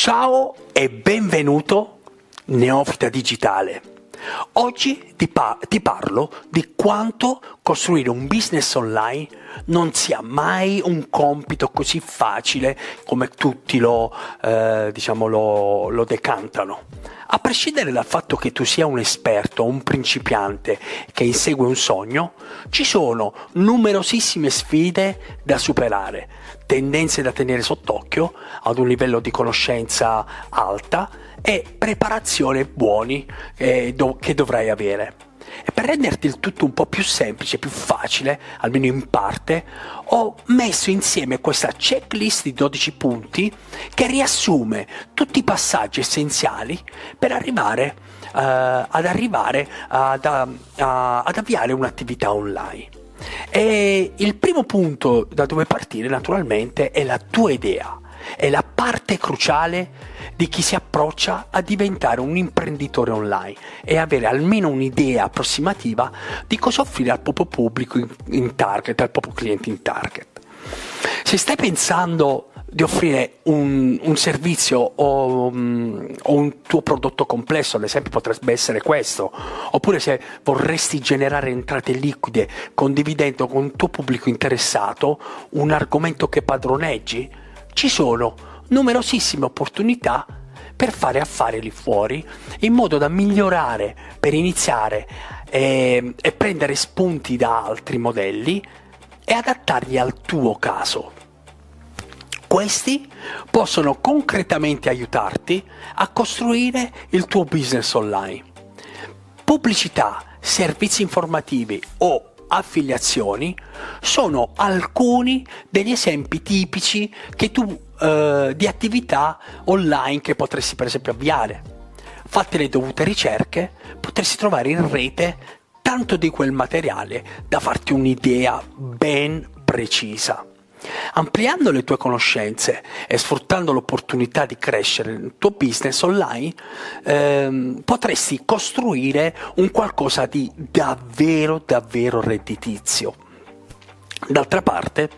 Ciao e benvenuto Neofita Digitale. Oggi ti, pa- ti, parlo di quanto costruire un business online non sia mai un compito così facile come tutti lo, eh, diciamo lo, lo decantano. A prescindere dal fatto che tu sia un esperto un principiante che insegue un sogno, ci sono numerosissime sfide da superare, tendenze da tenere sott'occhio ad un livello di conoscenza alta e preparazione buoni eh, do- che dovrai avere. E per renderti il tutto un po' più semplice, più facile, almeno in parte, ho messo insieme questa checklist di 12 punti che riassume tutti i passaggi essenziali per arrivare, uh, ad, arrivare ad, uh, ad avviare un'attività online. E il primo punto da dove partire naturalmente è la tua idea, è la parte cruciale di chi si approccia a diventare un imprenditore online e avere almeno un'idea approssimativa di cosa offrire al proprio pubblico in, target, al proprio cliente in target. Se stai pensando di offrire un, un servizio o, um, o, un tuo prodotto complesso, ad esempio potrebbe essere questo, oppure se vorresti generare entrate liquide condividendo con il tuo pubblico interessato un argomento che padroneggi, ci sono numerosissime opportunità per fare affari lì fuori in modo da migliorare, per iniziare e, e prendere spunti da altri modelli e adattarli al tuo caso. Questi possono concretamente aiutarti a costruire il tuo business online. Pubblicità, servizi informativi o affiliazioni sono alcuni degli esempi tipici tu eh, di attività online che potresti per esempio avviare. Fatte le dovute ricerche, potresti trovare in rete tanto di quel materiale da farti un'idea ben precisa. Ampliando le tue conoscenze e sfruttando l'opportunità di crescere nel tuo business online, ehm, potresti costruire un qualcosa di davvero, davvero redditizio. D'altra parte,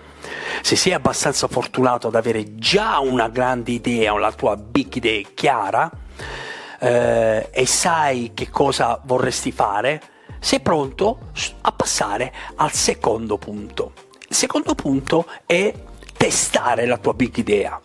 se sei abbastanza fortunato ad avere già una grande idea, la tua big idea chiara, eh, e sai che cosa vorresti fare, sei pronto a passare al secondo punto. Il secondo punto è testare la tua big idea.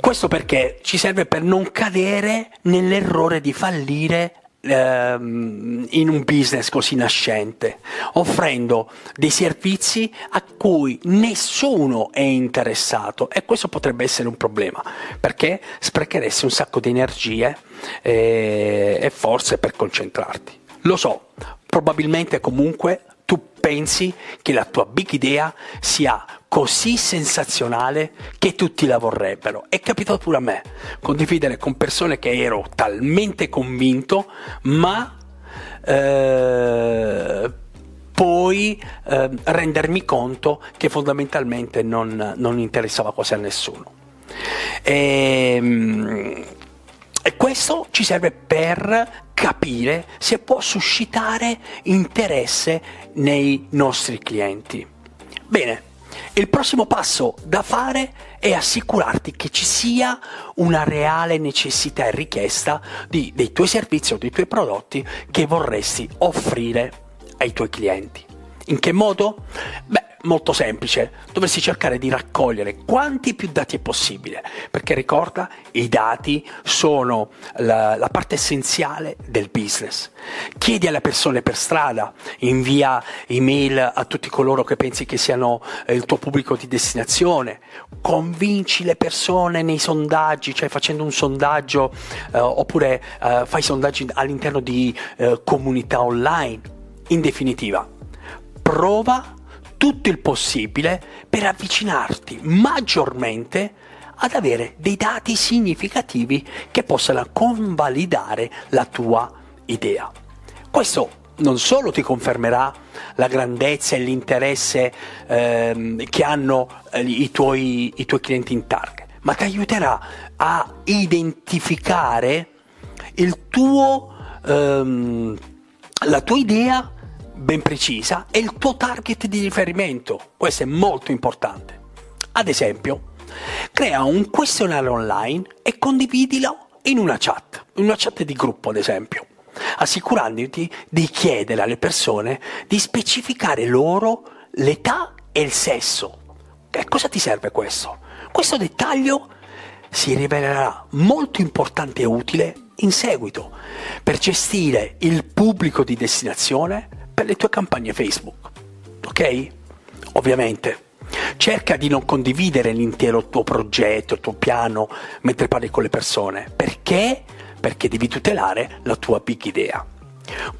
Questo perché ci serve per non cadere nell'errore di fallire ehm, in un business così nascente, offrendo dei servizi a cui nessuno è interessato e questo potrebbe essere un problema perché sprecheresti un sacco di energie e, e forze per concentrarti. Lo so, probabilmente comunque pensi che la tua big idea sia così sensazionale che tutti la vorrebbero. È capitato pure a me, condividere con persone che ero talmente convinto, ma eh, poi eh, rendermi conto che fondamentalmente non, non interessava quasi a nessuno. E, ehm, questo ci serve per capire se può suscitare interesse nei nostri clienti. Bene, il prossimo passo da fare è assicurarti che ci sia una reale necessità e richiesta di, dei tuoi servizi o dei tuoi prodotti che vorresti offrire ai tuoi clienti. In che modo? Beh, molto semplice, dovresti cercare di raccogliere quanti più dati è possibile, perché ricorda, i dati sono la, la, parte essenziale del business. Chiedi alle persone per strada, invia email a tutti coloro che pensi che siano eh, il tuo pubblico di destinazione, convinci le persone nei sondaggi, cioè facendo un sondaggio eh, oppure eh, fai sondaggi all'interno di eh, comunità online. In definitiva, prova tutto il possibile per avvicinarti maggiormente ad avere dei dati significativi che possano convalidare la tua idea. Questo non solo ti confermerà la grandezza e l'interesse ehm, che hanno eh, i, tuoi, i, tuoi, clienti in target, ma ti aiuterà a identificare il tuo, ehm, la tua idea ben precisa e il tuo target di riferimento. Questo è molto importante. Ad esempio, Crea un questionario online e condividilo in una chat, in una chat di gruppo ad esempio, assicurandoti di chiedere alle persone di specificare loro l'età e il sesso. E cosa ti serve questo? Questo dettaglio si rivelerà molto importante e utile in seguito per gestire il pubblico di destinazione per le tue campagne Facebook. Ok? Ovviamente. Cerca di non condividere l'intero tuo progetto, il tuo piano mentre parli con le persone. Perché? Perché devi tutelare la tua big idea.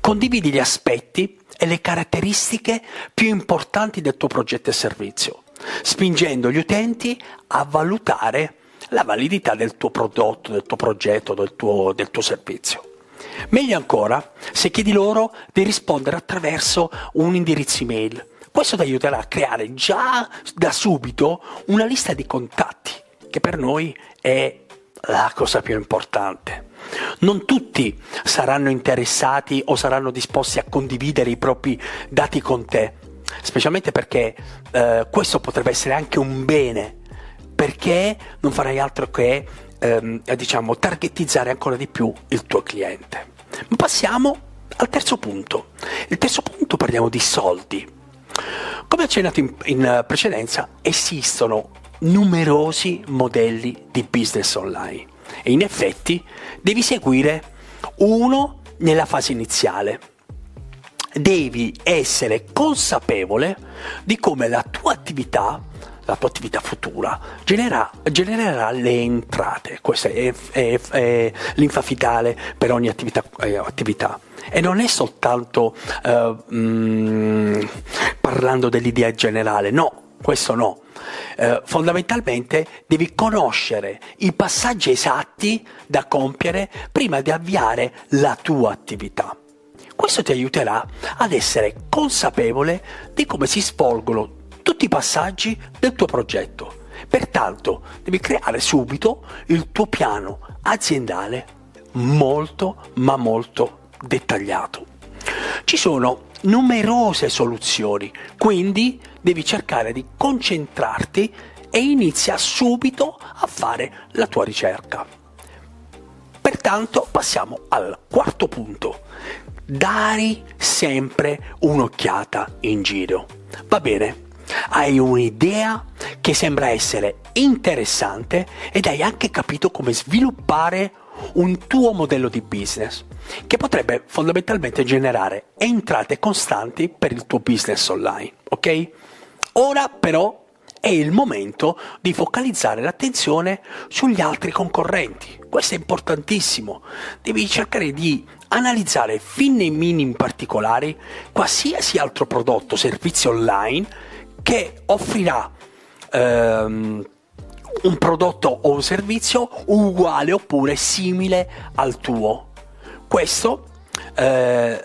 Condividi gli aspetti e le caratteristiche più importanti del tuo progetto e servizio, spingendo gli utenti a valutare la validità del tuo prodotto, del tuo progetto, del tuo, del tuo servizio. Meglio ancora se chiedi loro di rispondere attraverso un indirizzo email. Questo ti aiuterà a creare già da subito una lista di contatti, che per noi è la cosa più importante. Non tutti saranno interessati o saranno disposti a condividere i propri dati con te, specialmente perché eh, questo potrebbe essere anche un bene perché non farai altro che ehm, diciamo, targetizzare ancora di più il tuo cliente. Passiamo al terzo punto. Il terzo punto parliamo di soldi. Come accennato in, in precedenza, esistono numerosi modelli di business online e in effetti devi seguire uno nella fase iniziale. Devi essere consapevole di come la tua attività la tua attività futura genera, genererà le entrate, questa è, è, è l'infa vitale per ogni attività, eh, attività. E non è soltanto eh, mh, mm, parlando dell'idea generale, no, questo no. Eh, fondamentalmente devi conoscere i passaggi esatti da compiere prima di avviare la tua attività. Questo ti aiuterà ad essere consapevole di come si svolgono tutti i passaggi del tuo progetto. Pertanto devi creare subito il tuo piano aziendale molto ma molto dettagliato. Ci sono numerose soluzioni, quindi devi cercare di concentrarti e inizia subito a fare la tua ricerca. Pertanto passiamo al quarto punto. Dare sempre un'occhiata in giro. Va bene, hai un'idea che sembra essere interessante ed hai anche capito come sviluppare un tuo modello di business che potrebbe fondamentalmente generare entrate costanti per il tuo business online, ok? Ora però è il momento di focalizzare l'attenzione sugli altri concorrenti. Questo è importantissimo. Devi cercare di analizzare fin nei minimi particolari qualsiasi altro prodotto, servizio online che offrirà ehm, un prodotto o un servizio uguale oppure simile al tuo. Questo eh,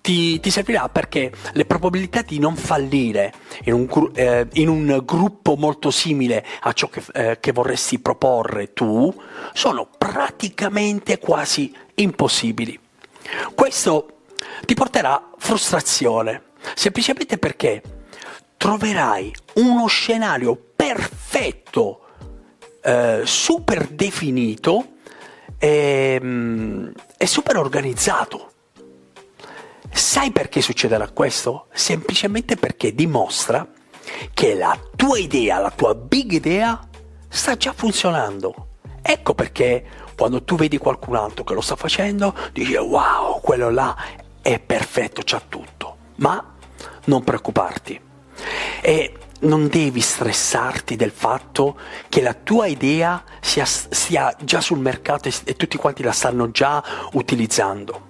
ti, ti, servirà perché le probabilità di non fallire in un, eh, in un gruppo molto simile a ciò che, eh, che vorresti proporre tu sono praticamente quasi impossibili. Questo ti porterà frustrazione, semplicemente perché troverai uno scenario perfetto, eh, super definito e, mm, e super organizzato. Sai perché succederà questo? Semplicemente perché dimostra che la tua idea, la tua big idea, sta già funzionando. Ecco perché quando tu vedi qualcun altro che lo sta facendo, dici wow, quello là è perfetto, c'ha tutto. Ma non preoccuparti, e non devi stressarti del fatto che la tua idea sia, sia già sul mercato e, e, tutti quanti la stanno già utilizzando.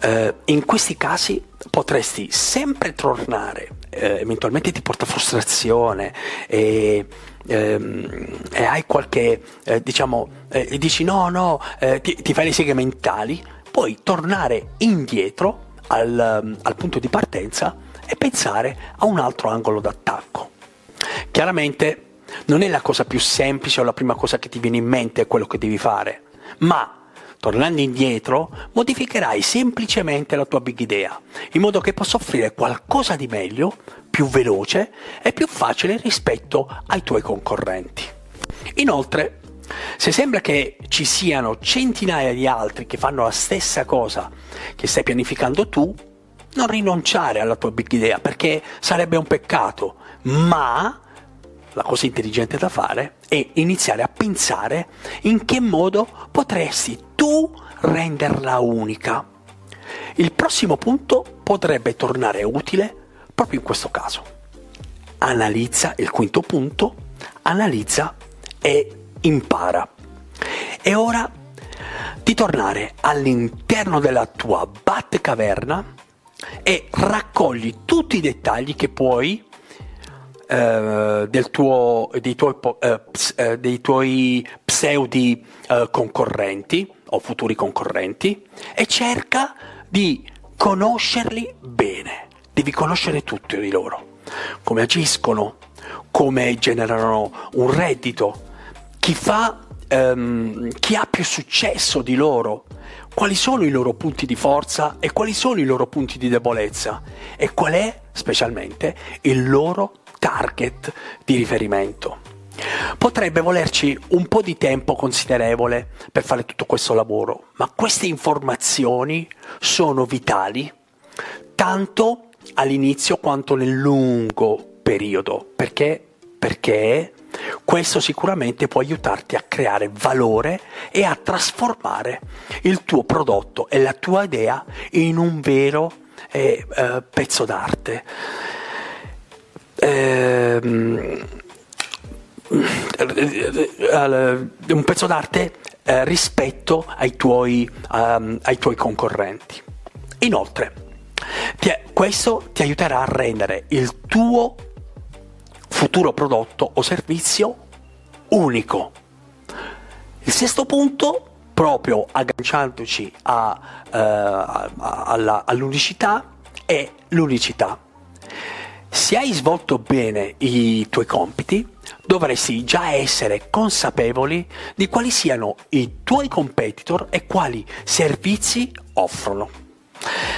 Eh, in questi casi potresti sempre tornare, eh, eventualmente ti porta frustrazione e, ehm, e hai qualche, eh, diciamo, eh, dici no, no, eh, ti, ti, fai le seghe mentali, puoi tornare indietro al, al punto di partenza e pensare a un altro angolo d'attacco. Chiaramente non è la cosa più semplice o la prima cosa che ti viene in mente quello che devi fare, ma tornando indietro modificherai semplicemente la tua big idea, in modo che possa offrire qualcosa di meglio, più veloce e più facile rispetto ai tuoi concorrenti. Inoltre, se sembra che ci siano centinaia di altri che fanno la stessa cosa che stai pianificando tu, non rinunciare alla tua big idea perché sarebbe un peccato, ma la cosa intelligente da fare è iniziare a pensare in che modo potresti tu renderla unica. Il prossimo punto potrebbe tornare utile proprio in questo caso. Analizza il quinto punto, analizza e impara. È ora di tornare all'interno della tua Batcaverna e raccogli tutti i dettagli che puoi eh, tuo, dei, tuoi, eh, eh, dei, tuoi, pseudi eh, concorrenti o futuri concorrenti e cerca di conoscerli bene. Devi conoscere tutti di loro. Come agiscono, come generano un reddito, chi fa ehm, chi ha più successo di loro, quali sono i loro punti di forza e quali sono i loro punti di debolezza? E qual è specialmente il loro target di riferimento. Potrebbe volerci un po' di tempo considerevole per fare tutto questo lavoro, ma queste informazioni sono vitali tanto all'inizio quanto nel lungo periodo, perché, perché questo sicuramente può aiutarti a creare valore e a trasformare il tuo prodotto e la tua idea in un vero eh, eh, pezzo d'arte. Ehm, un pezzo d'arte eh, rispetto ai tuoi, um, ai tuoi concorrenti. Inoltre, ti, questo ti aiuterà a rendere il tuo futuro prodotto o servizio unico. Il sesto punto, proprio agganciandoci a, uh, alla, all'unicità, è l'unicità. Se hai svolto bene i tuoi compiti, dovresti già essere consapevoli di quali siano i tuoi competitor e quali servizi offrono.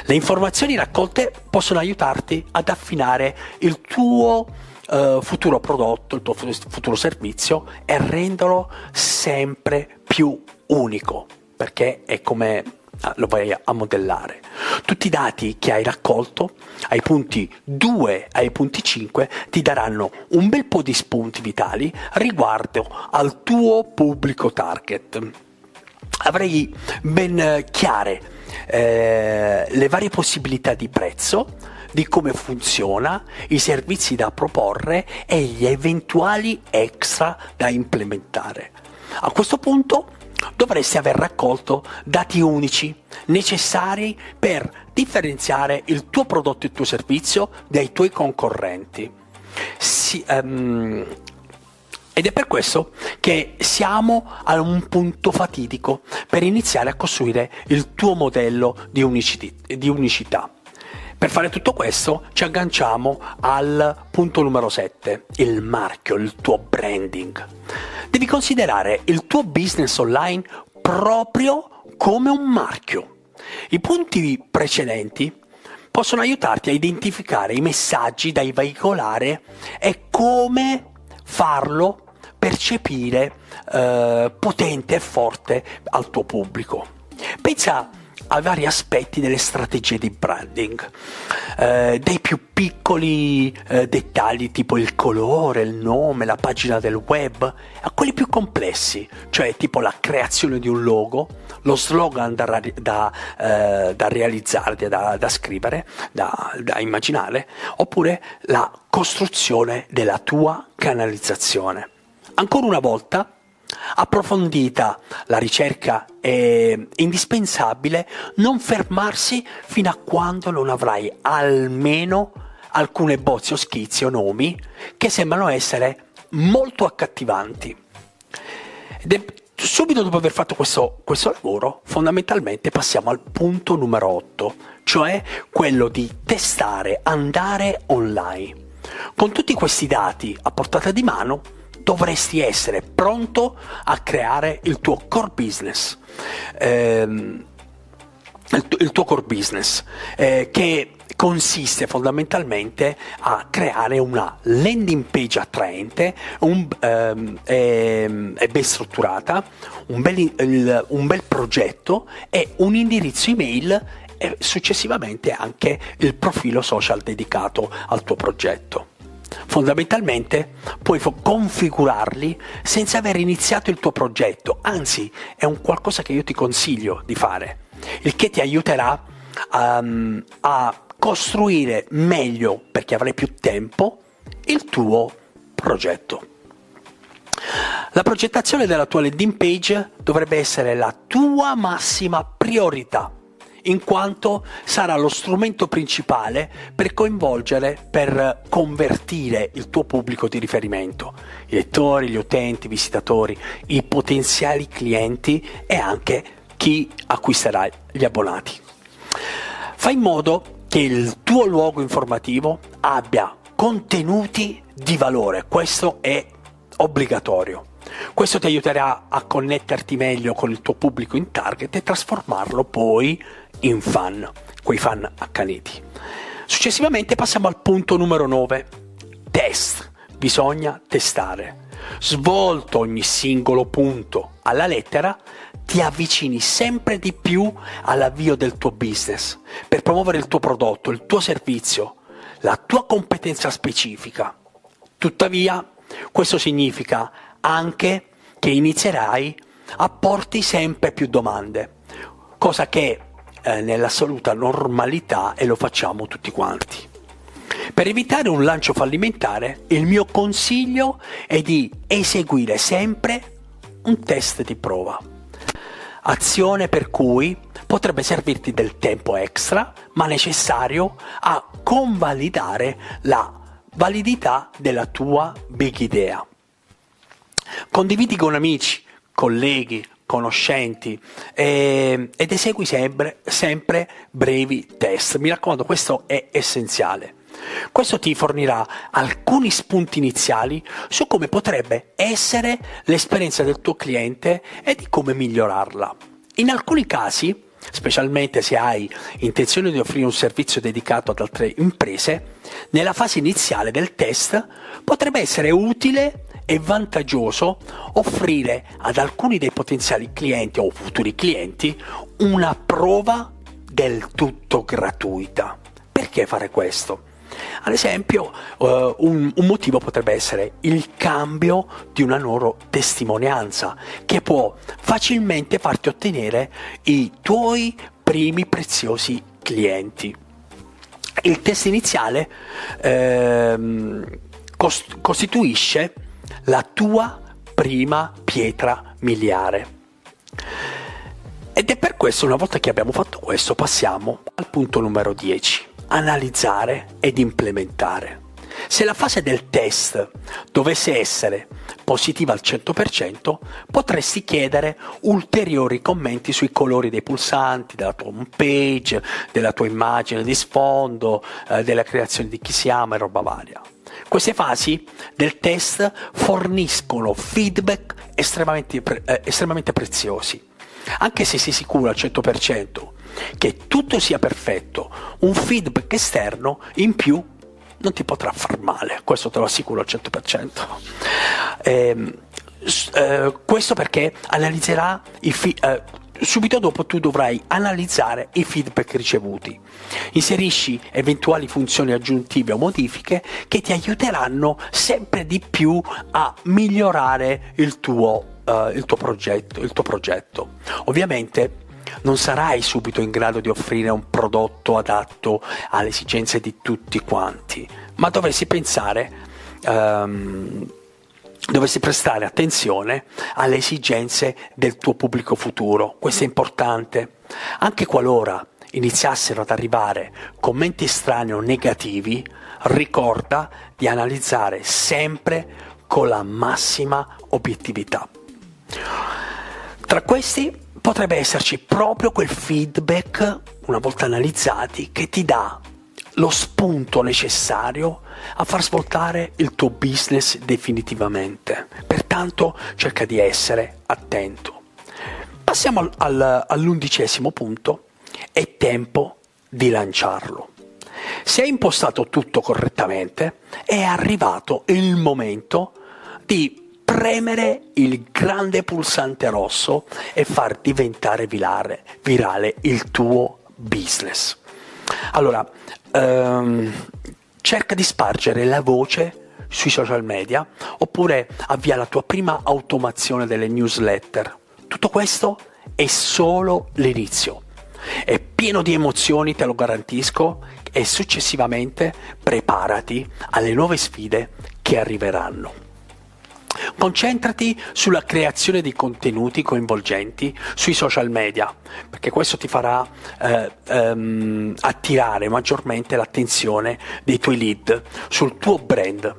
Le informazioni raccolte possono aiutarti ad affinare il tuo uh, futuro prodotto, il tuo futuro servizio e renderlo sempre più unico, perché è come ah, lo vai a modellare. Tutti i dati che hai raccolto ai punti 2 ai punti 5 ti daranno un bel po' di spunti vitali riguardo al tuo pubblico target. Avrei ben chiare eh, le varie possibilità di prezzo, di come funziona, i servizi da proporre e gli eventuali extra da implementare. A questo punto dovresti aver raccolto dati unici necessari per differenziare il tuo prodotto e il tuo servizio dai tuoi concorrenti. Si, um, ed è per questo che siamo a un punto fatidico per iniziare a costruire il tuo modello di, unicità. Per fare tutto questo ci agganciamo al punto numero 7, il marchio, il tuo branding. Devi considerare il tuo business online proprio come un marchio. I punti precedenti possono aiutarti a identificare i messaggi da veicolare e come farlo percepire eh, potente e forte al tuo pubblico. Pensa a vari aspetti delle strategie di branding, eh, dai più piccoli eh, dettagli tipo il colore, il nome, la pagina del web, a quelli più complessi, cioè tipo la creazione di un logo, lo slogan da, da, eh, da realizzare, da, da scrivere, da immaginare, oppure la costruzione della tua canalizzazione. Ancora una volta, approfondita la ricerca è indispensabile non fermarsi fino a quando non avrai almeno alcune bozze o schizzi o nomi che sembrano essere molto accattivanti. Ed subito dopo aver fatto questo, questo lavoro, fondamentalmente passiamo al punto numero 8, cioè quello di testare, andare online. Con tutti questi dati a portata di mano, dovresti essere pronto a creare il tuo core business. Ehm, il, tuo core business, eh, che consiste fondamentalmente a creare una landing page attraente un, ehm, ehm, e ben strutturata, un bel, il, un bel progetto e un indirizzo email e successivamente anche il profilo social dedicato al tuo progetto. Fondamentalmente puoi configurarli senza aver iniziato il tuo progetto, anzi è un qualcosa che io ti consiglio di fare, il che ti aiuterà um, a costruire meglio, perché avrai più tempo, il tuo progetto. La progettazione della tua landing page dovrebbe essere la tua massima priorità in quanto sarà lo strumento principale per coinvolgere, per convertire il tuo pubblico di riferimento, i lettori, gli utenti, i visitatori, i potenziali clienti e anche chi acquisterà gli abbonati. Fai in modo che il tuo luogo informativo abbia contenuti di valore, questo è obbligatorio. Questo ti aiuterà a connetterti meglio con il tuo pubblico in target e trasformarlo poi in fan, quei fan accaniti. Successivamente passiamo al punto numero 9. Test. Bisogna testare. Svolto ogni singolo punto alla lettera, ti avvicini sempre di più all'avvio del tuo business per promuovere il tuo prodotto, il tuo servizio, la tua competenza specifica. Tuttavia, questo significa anche che inizierai a porti sempre più domande, cosa che eh, nell'assoluta normalità e lo facciamo tutti quanti. Per evitare un lancio fallimentare, il mio consiglio è di eseguire sempre un test di prova. Azione per cui potrebbe servirti del tempo extra, ma necessario a convalidare la validità della tua big idea. Condividi con amici, colleghi, conoscenti eh, ed esegui sempre, sempre brevi test. Mi raccomando, questo è essenziale. Questo ti fornirà alcuni spunti iniziali su come potrebbe essere l'esperienza del tuo cliente e di come migliorarla. In alcuni casi, specialmente se hai intenzione di offrire un servizio dedicato ad altre imprese, nella fase iniziale del test potrebbe essere utile e vantaggioso offrire ad alcuni dei potenziali clienti o futuri clienti una prova del tutto gratuita. Perché fare questo? Ad esempio, uh, un, un, motivo potrebbe essere il cambio di una loro testimonianza che può facilmente farti ottenere i tuoi primi preziosi clienti. Il test iniziale ehm, cost- costituisce la tua prima pietra miliare. Ed è per questo, una volta che abbiamo fatto questo, passiamo al punto numero 10, analizzare ed implementare. Se la fase del test dovesse essere positiva al 100%, potresti chiedere ulteriori commenti sui colori dei pulsanti, della tua home page, della tua immagine di sfondo, eh, della creazione di chi si ama e roba varia. Queste fasi del test forniscono feedback estremamente, eh, estremamente preziosi. Anche se sei sicuro al 100% che tutto sia perfetto, un feedback esterno in più non ti potrà far male, questo te lo assicuro al 100%. Eh, eh, questo perché analizzerà i eh, subito dopo tu dovrai analizzare i feedback ricevuti. Inserisci eventuali funzioni aggiuntive o modifiche che ti aiuteranno sempre di più a migliorare il tuo, uh, il tuo, progetto, il tuo progetto. Ovviamente non sarai subito in grado di offrire un prodotto adatto alle esigenze di tutti quanti, ma dovresti pensare um, dovresti prestare attenzione alle esigenze del tuo pubblico futuro. Questo è importante. Anche qualora iniziassero ad arrivare commenti strani o negativi, ricorda di analizzare sempre con la massima obiettività. Tra questi potrebbe esserci proprio quel feedback, una volta analizzati, che ti dà lo spunto necessario a far svoltare il tuo business definitivamente. Pertanto cerca di essere attento. Passiamo al, al, all'undicesimo punto è tempo di lanciarlo. Se hai impostato tutto correttamente, è arrivato il momento di premere il grande pulsante rosso e far diventare virale, virale il tuo business. Allora, ehm, cerca di spargere la voce sui social media oppure avvia la tua prima automazione delle newsletter. Tutto questo è solo l'inizio. È pieno di emozioni, te lo garantisco, e successivamente preparati alle nuove sfide che arriveranno. Concentrati sulla creazione di contenuti coinvolgenti sui social media, perché questo ti farà eh, ehm, attirare maggiormente l'attenzione dei tuoi lead sul tuo brand.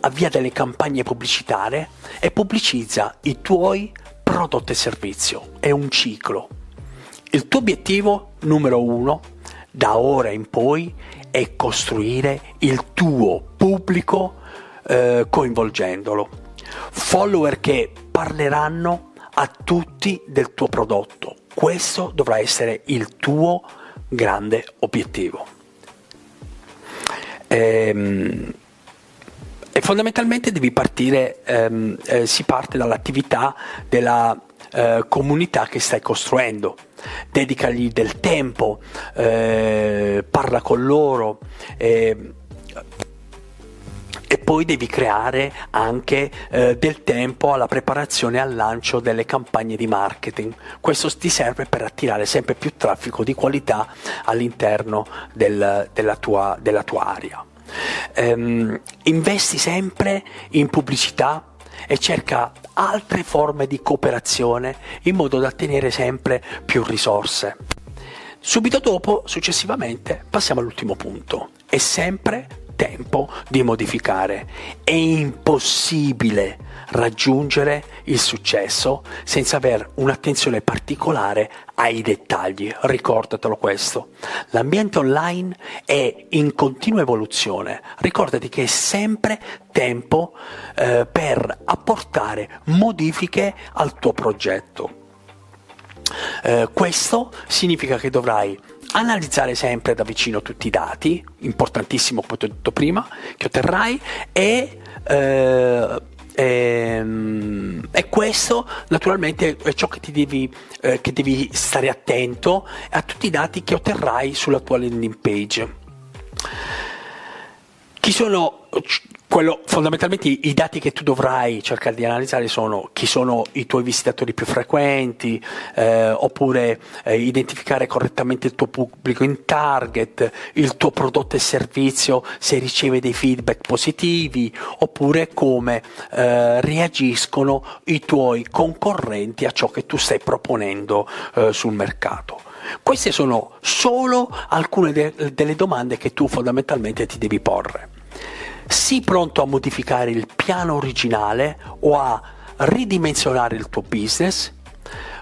Avvia delle campagne pubblicitarie e pubblicizza i tuoi prodotti e servizi. È un ciclo. Il tuo obiettivo numero uno da ora in poi è costruire il tuo pubblico eh, coinvolgendolo follower che parleranno a tutti del tuo prodotto. Questo dovrà essere il tuo grande obiettivo. Ehm, e fondamentalmente devi partire, ehm, eh, si parte dall'attività della eh, comunità che stai costruendo. Dedicagli del tempo, eh, parla con loro. E poi devi creare anche eh, del tempo alla preparazione e al lancio delle campagne di marketing. Questo ti serve per attirare sempre più traffico di qualità all'interno del, della, tua, della, tua, area. Ehm, investi sempre in pubblicità e cerca altre forme di cooperazione in modo da ottenere sempre più risorse. Subito dopo, successivamente, passiamo all'ultimo punto. È sempre tempo di modificare. È impossibile raggiungere il successo senza avere un'attenzione particolare ai dettagli. Ricordatelo questo. L'ambiente online è in continua evoluzione. Ricordati che è sempre tempo eh, per apportare modifiche al tuo progetto. Eh, questo significa che dovrai analizzare sempre da vicino tutti i dati, importantissimo come ti ho detto prima, che otterrai e, eh, ehm, e questo naturalmente è ciò che, devi, eh, che devi stare attento a tutti i dati che otterrai sulla tua landing page. Chi sono quello, fondamentalmente i dati che tu dovrai cercare di analizzare sono chi sono i tuoi visitatori più frequenti, eh, oppure eh, identificare correttamente il tuo pubblico in target, il tuo prodotto e servizio se riceve dei feedback positivi, oppure come eh, reagiscono i tuoi concorrenti a ciò che tu stai proponendo eh, sul mercato. Queste sono solo alcune de- delle domande che tu fondamentalmente ti devi porre sii pronto a modificare il piano originale o a ridimensionare il tuo business,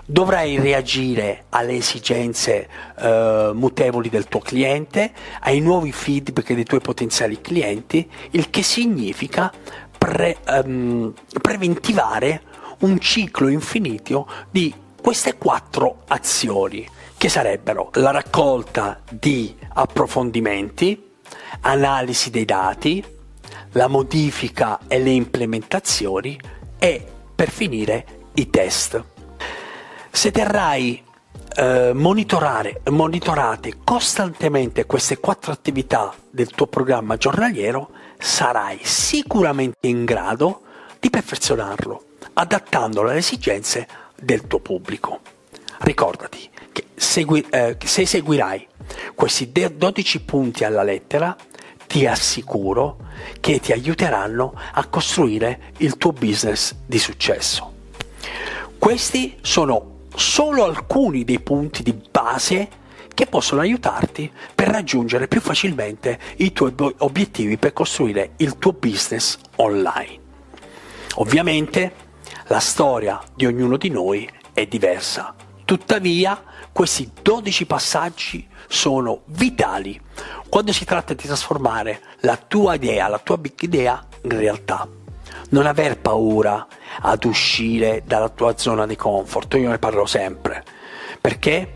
dovrai reagire alle esigenze eh, mutevoli del tuo cliente, ai nuovi feedback dei tuoi potenziali clienti, il che significa pre, um, preventivare un ciclo infinito di queste quattro azioni, che sarebbero la raccolta di approfondimenti, analisi dei dati, la modifica e le implementazioni e per finire i test. Se terrai eh, monitorare, monitorate costantemente queste quattro attività del tuo programma giornaliero, sarai sicuramente in grado di perfezionarlo, adattandolo alle esigenze del tuo pubblico. Ricordati che segui, eh, se seguirai questi 12 punti alla lettera, ti assicuro che ti aiuteranno a costruire il tuo business di successo. Questi sono solo alcuni dei punti di base che possono aiutarti per raggiungere più facilmente i tuoi obiettivi per costruire il tuo business online. Ovviamente la storia di ognuno di noi è diversa, tuttavia questi 12 passaggi sono vitali quando si tratta di trasformare la tua idea, la tua big idea in realtà. Non aver paura ad uscire dalla tua zona di comfort, io ne parlo sempre. Perché?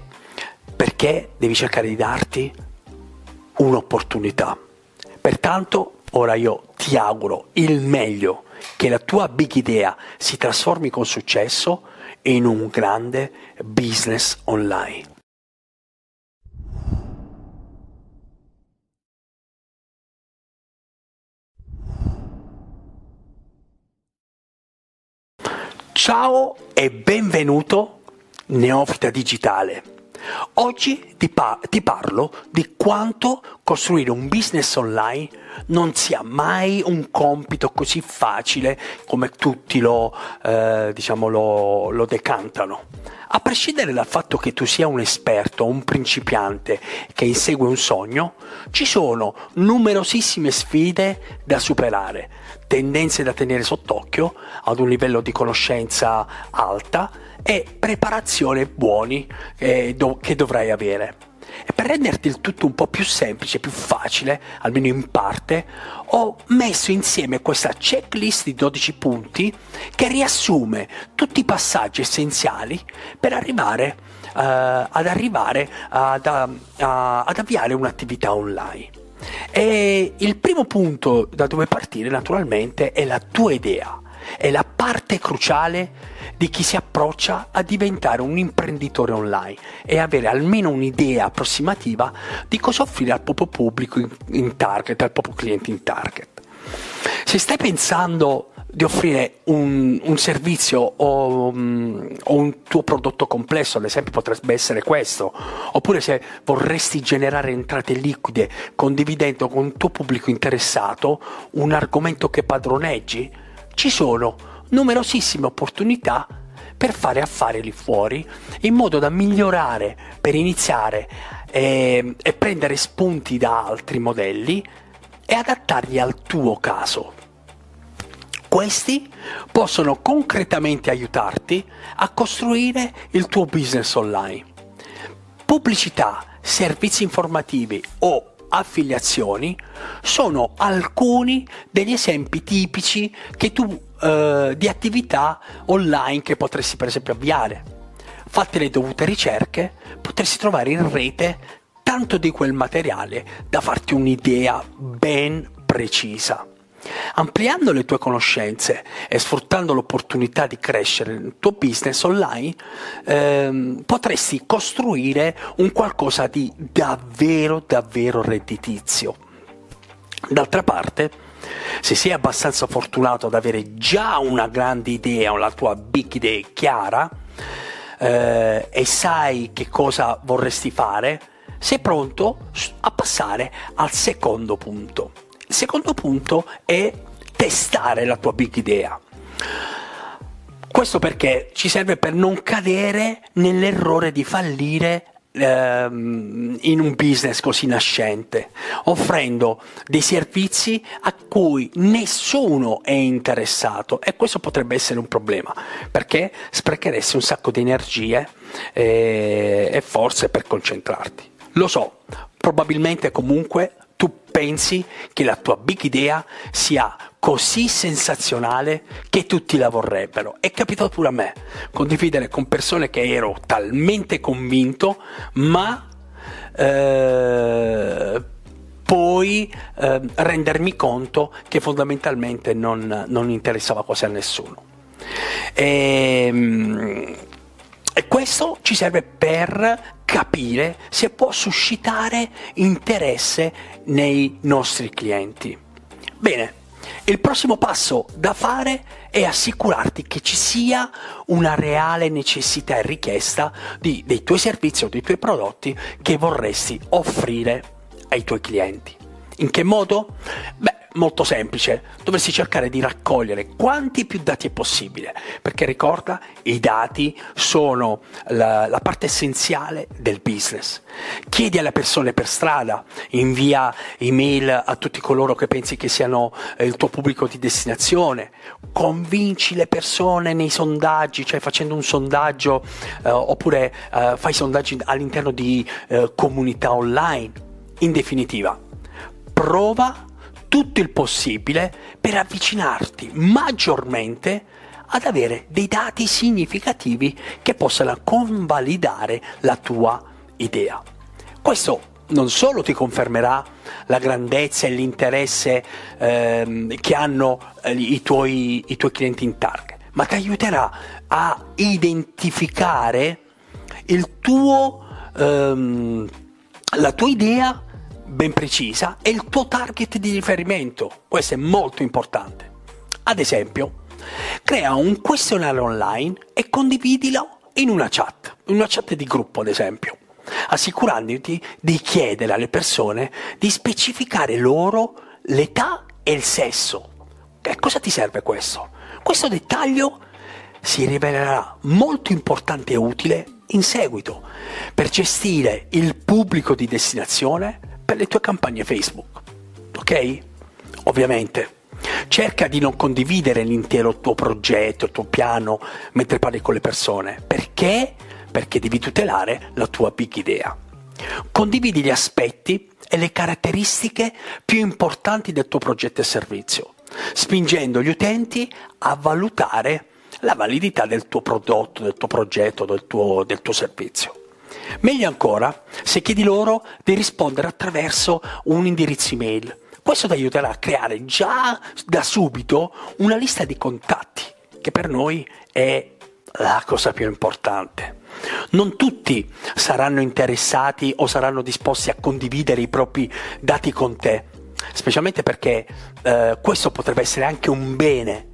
Perché devi cercare di darti un'opportunità. Pertanto ora io ti auguro il meglio, che la tua big idea si trasformi con successo in un grande business online. Ciao e benvenuto Neofita Digitale. Oggi ti, pa- ti, parlo di quanto costruire un business online non sia mai un compito così facile come tutti lo, eh, diciamo lo, lo decantano. A prescindere dal fatto che tu sia un esperto un principiante che insegue un sogno, ci sono numerosissime sfide da superare, tendenze da tenere sott'occhio ad un livello di conoscenza alta e preparazione buoni eh, do- che dovrai avere. E per renderti il tutto un po' più semplice, più facile, almeno in parte, ho messo insieme questa checklist di 12 punti che riassume tutti i passaggi essenziali per arrivare, uh, ad, arrivare ad, uh, ad avviare un'attività online. E il primo punto da dove partire naturalmente è la tua idea, è la parte cruciale di chi si approccia a diventare un imprenditore online e avere almeno un'idea approssimativa di cosa offrire al proprio pubblico in, target, al proprio cliente in target. Se stai pensando di offrire un, un servizio o, um, o, un tuo prodotto complesso, ad esempio potrebbe essere questo, oppure se vorresti generare entrate liquide condividendo con il tuo pubblico interessato un argomento che padroneggi, ci sono numerosissime opportunità per fare affari lì fuori in modo da migliorare, per iniziare e, e prendere spunti da altri modelli e adattarli al tuo caso. Questi possono concretamente aiutarti a costruire il tuo business online. Pubblicità, servizi informativi o affiliazioni sono alcuni degli esempi tipici tu eh, di attività online che potresti per esempio avviare. Fatte le dovute ricerche, potresti trovare in rete tanto di quel materiale da farti un'idea ben precisa. Ampliando le tue conoscenze e sfruttando l'opportunità di crescere nel tuo business online, ehm, potresti costruire un qualcosa di davvero, davvero redditizio. D'altra parte, se sei abbastanza fortunato ad avere già una grande idea, la tua big idea chiara, eh, e sai che cosa vorresti fare, sei pronto a passare al secondo punto. Il secondo punto è testare la tua big idea. Questo perché ci serve per non cadere nell'errore di fallire ehm, in un business così nascente, offrendo dei servizi a cui nessuno è interessato e questo potrebbe essere un problema perché sprecheresti un sacco di energie e, e forze per concentrarti. Lo so, probabilmente comunque tu pensi che la tua big idea sia così sensazionale che tutti la vorrebbero. È capitato pure a me condividere con persone che ero talmente convinto, ma eh, poi eh, rendermi conto che fondamentalmente non, non interessava quasi a nessuno. E, ehm, e questo ci serve per capire se può suscitare interesse nei nostri clienti. Bene, il prossimo passo da fare è assicurarti che ci sia una reale necessità e richiesta di, dei tuoi servizi o dei tuoi prodotti che vorresti offrire ai tuoi clienti. In che modo? Beh, molto semplice, dovresti cercare di raccogliere quanti più dati è possibile, perché ricorda, i dati sono la, la, parte essenziale del business. Chiedi alle persone per strada, invia email a tutti coloro che pensi che siano eh, il tuo pubblico di destinazione, convinci le persone nei sondaggi, cioè facendo un sondaggio eh, oppure eh, fai sondaggi all'interno di eh, comunità online. In definitiva, prova tutto il possibile per avvicinarti maggiormente ad avere dei dati significativi che possano convalidare la tua idea. Questo non solo ti confermerà la grandezza e l'interesse ehm, che hanno eh, i, tuoi, i tuoi clienti in target, ma ti aiuterà a identificare il tuo, ehm, la tua idea ben precisa e il tuo target di riferimento. Questo è molto importante. Ad esempio, crea un questionario online e condividilo in una chat, in una chat di gruppo ad esempio, assicurandoti di chiedere alle persone di specificare loro l'età e il sesso. Che cosa ti serve questo? Questo dettaglio si rivelerà molto importante e utile in seguito per gestire il pubblico di destinazione per le tue campagne Facebook. Ok? Ovviamente. Cerca di non condividere l'intero tuo progetto, il tuo piano mentre parli con le persone. Perché? Perché devi tutelare la tua big idea. Condividi gli aspetti e le caratteristiche più importanti del tuo progetto e servizio, spingendo gli utenti a valutare la validità del tuo prodotto, del tuo progetto, del tuo, del tuo servizio. Meglio ancora se chiedi loro di rispondere attraverso un indirizzo email. Questo ti aiuterà a creare già da subito una lista di contatti, che per noi è la cosa più importante. Non tutti saranno interessati o saranno disposti a condividere i propri dati con te, specialmente perché eh, questo potrebbe essere anche un bene,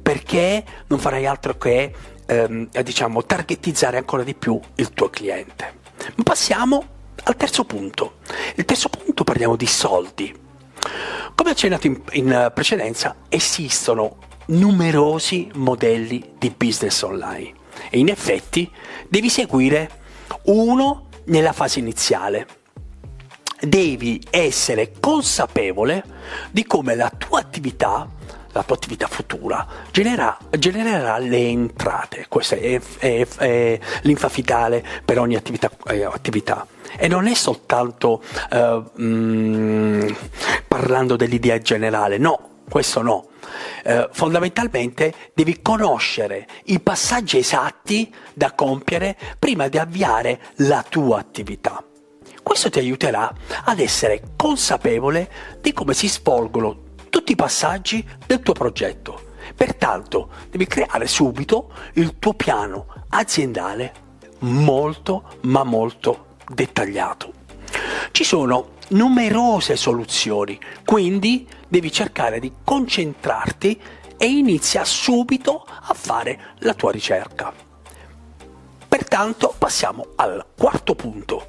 perché non farai altro che ehm, diciamo, targetizzare ancora di più il tuo cliente. Passiamo al terzo punto. Il terzo punto parliamo di soldi. Come accennato in, in precedenza, esistono numerosi modelli di business online e in effetti devi seguire uno nella fase iniziale. Devi essere consapevole di come la tua attività la tua attività futura genera, genererà le entrate. Questa è, è, è l'infa vitale per ogni attività, eh, attività. E non è soltanto eh, mh, mm, parlando dell'idea generale, no, questo no. Eh, fondamentalmente devi conoscere i passaggi esatti da compiere prima di avviare la tua attività. Questo ti aiuterà ad essere consapevole di come si svolgono tutti i passaggi del tuo progetto. Pertanto devi creare subito il tuo piano aziendale molto ma molto dettagliato. Ci sono numerose soluzioni, quindi devi cercare di concentrarti e inizia subito a fare la tua ricerca. Pertanto passiamo al quarto punto.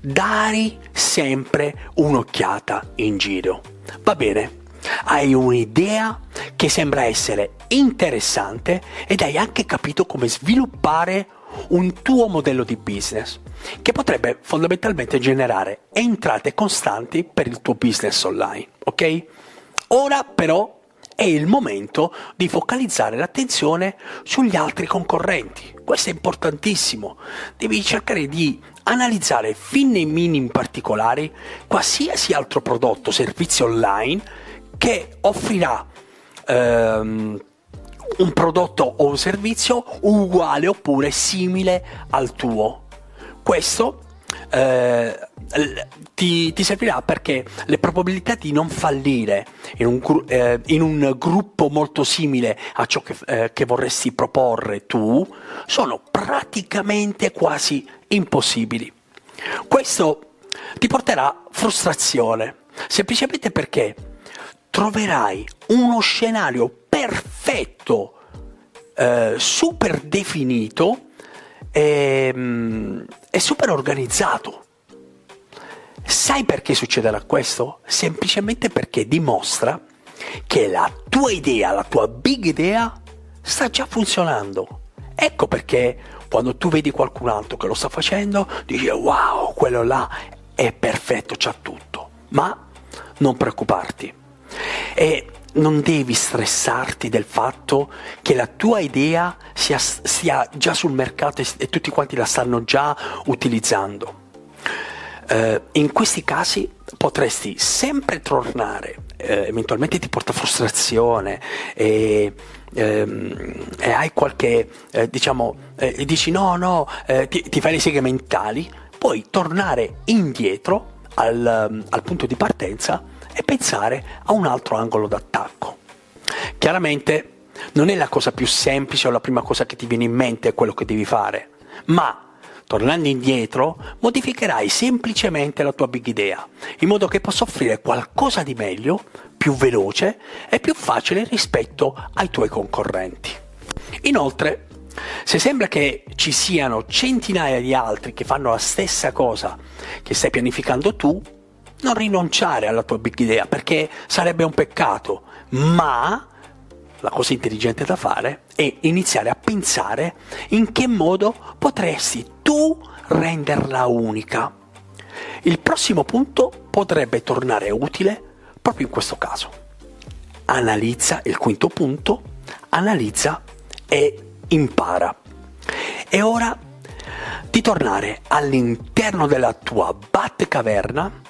Dare sempre un'occhiata in giro. Va bene, hai un'idea che sembra essere interessante ed hai anche capito come sviluppare un tuo modello di business che potrebbe fondamentalmente generare entrate costanti per il tuo business online, ok? Ora però è il momento di focalizzare l'attenzione sugli altri concorrenti. Questo è importantissimo. Devi cercare di analizzare fin nei minimi particolari qualsiasi altro prodotto, servizio online che offrirà ehm, un prodotto o un servizio uguale oppure simile al tuo. Questo eh, ti, ti, servirà perché le probabilità di non fallire in un, eh, in un gruppo molto simile a ciò che, eh, che, vorresti proporre tu sono praticamente quasi impossibili. Questo ti porterà frustrazione, semplicemente perché troverai uno scenario perfetto, eh, super definito e, mm, e super organizzato. Sai perché succederà questo? Semplicemente perché dimostra che la tua idea, la tua big idea, sta già funzionando. Ecco perché quando tu vedi qualcun altro che lo sta facendo, dici wow, quello là è perfetto, c'ha tutto. Ma non preoccuparti e non devi stressarti del fatto che la tua idea sia, sia già sul mercato e, e, tutti quanti la stanno già utilizzando. Uh, in questi casi potresti sempre tornare, uh, eventualmente ti porta frustrazione e, ehm, e hai qualche, eh, diciamo, eh, dici no, no, eh, ti, ti, fai le seghe mentali, puoi tornare indietro al, al punto di partenza e pensare a un altro angolo d'attacco. Chiaramente non è la cosa più semplice o la prima cosa che ti viene in mente quello che devi fare, ma tornando indietro modificherai semplicemente la tua big idea, in modo che possa offrire qualcosa di meglio, più veloce e più facile rispetto ai tuoi concorrenti. Inoltre, se sembra che ci siano centinaia di altri che fanno la stessa cosa che stai pianificando tu, non rinunciare alla tua big idea perché sarebbe un peccato, ma la cosa intelligente da fare è iniziare a pensare in che modo potresti tu renderla unica. Il prossimo punto potrebbe tornare utile proprio in questo caso. Analizza il quinto punto, analizza e impara. È ora di tornare all'interno della tua Batcaverna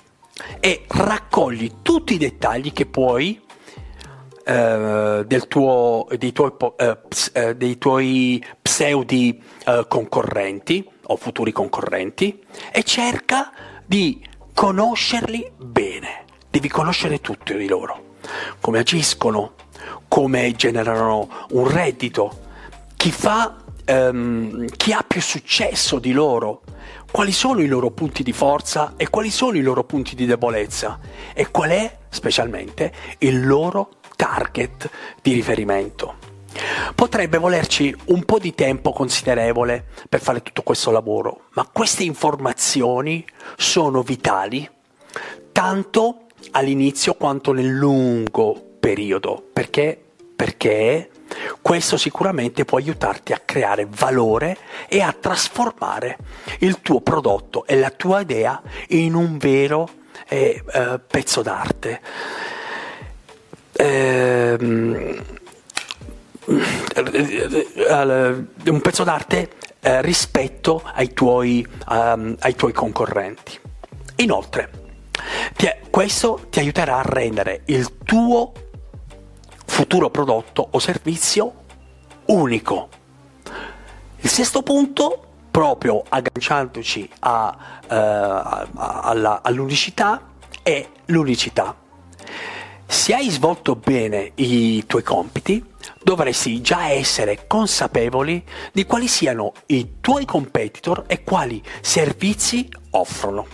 e raccogli tutti i dettagli che puoi eh, tuo, dei, tuoi, eh, eh, dei tuoi pseudi eh, concorrenti o futuri concorrenti e cerca di conoscerli bene. Devi conoscere tutti di loro, come agiscono, come generano un reddito, chi fa Um, chi ha più successo di loro, quali sono i loro punti di forza e quali sono i loro punti di debolezza? E qual è specialmente il loro target di riferimento. Potrebbe volerci un po' di tempo considerevole per fare tutto questo lavoro, ma queste informazioni sono vitali tanto all'inizio quanto nel lungo periodo, perché, perché questo sicuramente può aiutarti a creare valore e a trasformare il tuo prodotto e la tua idea in un vero eh, eh, pezzo d'arte ehm, un pezzo d'arte eh, rispetto ai tuoi, um, ai tuoi, concorrenti. Inoltre, questo ti aiuterà a rendere il tuo futuro prodotto o servizio unico. Il sesto punto, proprio agganciandoci a, a, alla, all'unicità, è l'unicità. Se hai svolto bene i tuoi compiti, dovresti già essere consapevoli di quali siano i tuoi competitor e quali servizi offrono.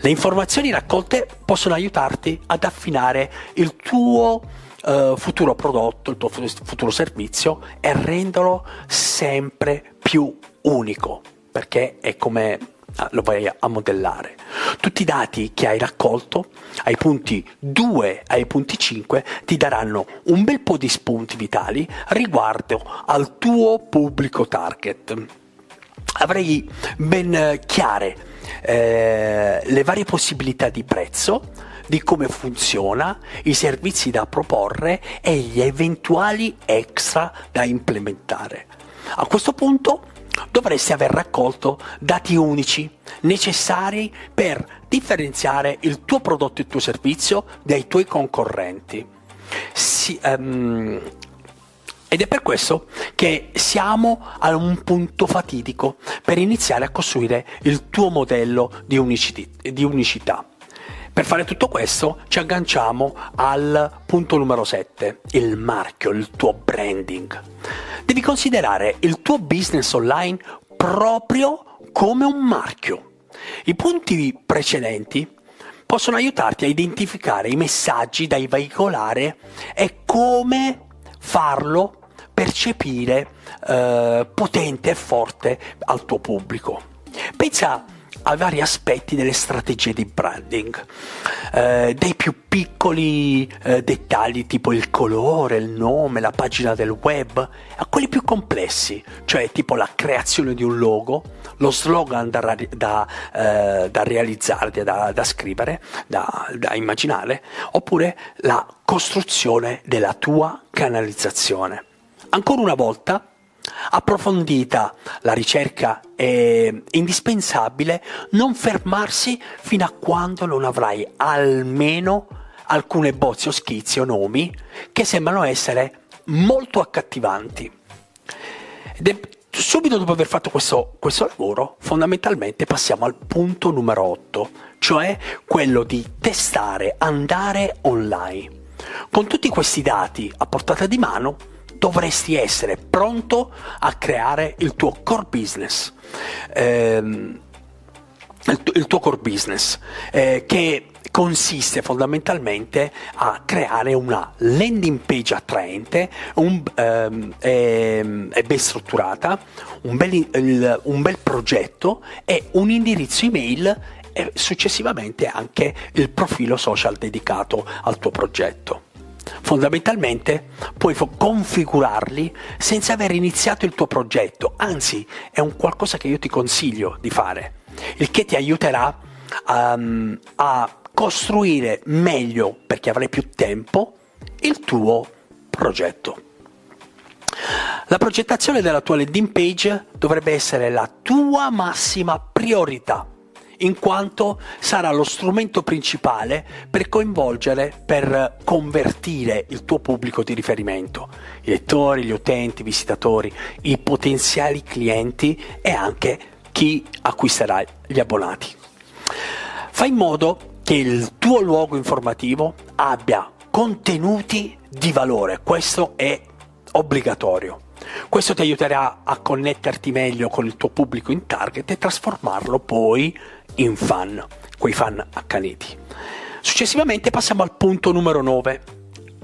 Le informazioni raccolte possono aiutarti ad affinare il tuo uh, futuro prodotto, il tuo futuro servizio e renderlo sempre più unico, perché è come Ah, lo vai a modellare. Tutti i dati che hai raccolto ai punti 2 ai punti 5 ti daranno un bel po' di spunti vitali riguardo al tuo pubblico target. Avrei ben chiare eh, le varie possibilità di prezzo, di come funziona, i servizi da proporre e gli eventuali extra da implementare. A questo punto dovresti aver raccolto dati unici necessari per differenziare il tuo prodotto e il tuo servizio dai tuoi concorrenti. Si, um, ed è per questo che siamo a un punto fatidico per iniziare a costruire il tuo modello di, unicità. Per fare tutto questo ci agganciamo al punto numero 7, il marchio, il tuo branding. Devi considerare il tuo business online proprio come un marchio. I punti precedenti possono aiutarti a identificare i messaggi da veicolare e come farlo percepire eh, potente e forte al tuo pubblico. Pensa a vari aspetti delle strategie di branding, eh, dei più piccoli eh, dettagli tipo il colore, il nome, la pagina del web, a quelli più complessi, cioè tipo la creazione di un logo, lo slogan da, da, eh, da realizzare, da, da scrivere, da, da immaginare, oppure la costruzione della tua canalizzazione. Ancora una volta, approfondita la ricerca è indispensabile non fermarsi fino a quando non avrai almeno alcune bozze o schizzi o nomi che sembrano essere molto accattivanti. Ed subito dopo aver fatto questo, questo lavoro, fondamentalmente passiamo al punto numero 8, cioè quello di testare, andare online. Con tutti questi dati a portata di mano, dovresti essere pronto a creare il tuo core business. Ehm, il, tu- il, tuo core business, eh, che consiste fondamentalmente a creare una landing page attraente un, ehm, e, e ben strutturata, un bel, il, un bel progetto e un indirizzo email e successivamente anche il profilo social dedicato al tuo progetto. Fondamentalmente puoi configurarli senza aver iniziato il tuo progetto, anzi è un qualcosa che io ti consiglio di fare, il che ti aiuterà um, a costruire meglio, perché avrai più tempo, il tuo progetto. La progettazione della tua landing page dovrebbe essere la tua massima priorità, in quanto sarà lo strumento principale per coinvolgere, per convertire il tuo pubblico di riferimento, i lettori, gli utenti, i visitatori, i potenziali clienti e anche chi acquisterà gli abbonati. Fai in modo che il tuo luogo informativo abbia contenuti di valore, questo è obbligatorio. Questo ti aiuterà a connetterti meglio con il tuo pubblico in target e trasformarlo poi in fan, quei fan accaniti. Successivamente passiamo al punto numero 9.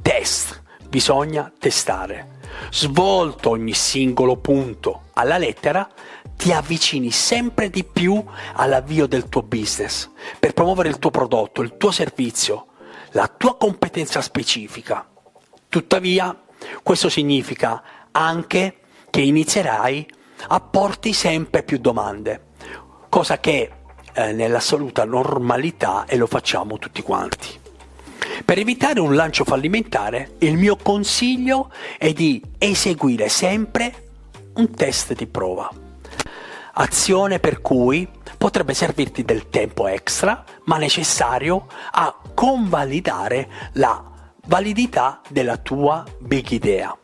Test. Bisogna testare. Svolto ogni singolo punto alla lettera, ti avvicini sempre di più all'avvio del tuo business, per promuovere il tuo prodotto, il tuo servizio, la tua competenza specifica. Tuttavia, questo significa anche che inizierai a porti sempre più domande, cosa che eh, nell'assoluta normalità e lo facciamo tutti quanti. Per evitare un lancio fallimentare, il mio consiglio è di eseguire sempre un test di prova azione per cui potrebbe servirti del tempo extra, ma necessario a convalidare la validità della tua big idea.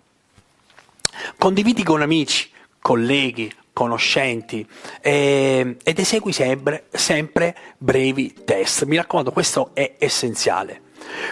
Condividi con amici, colleghi, conoscenti eh, ed esegui sempre, sempre brevi test. Mi raccomando, questo è essenziale.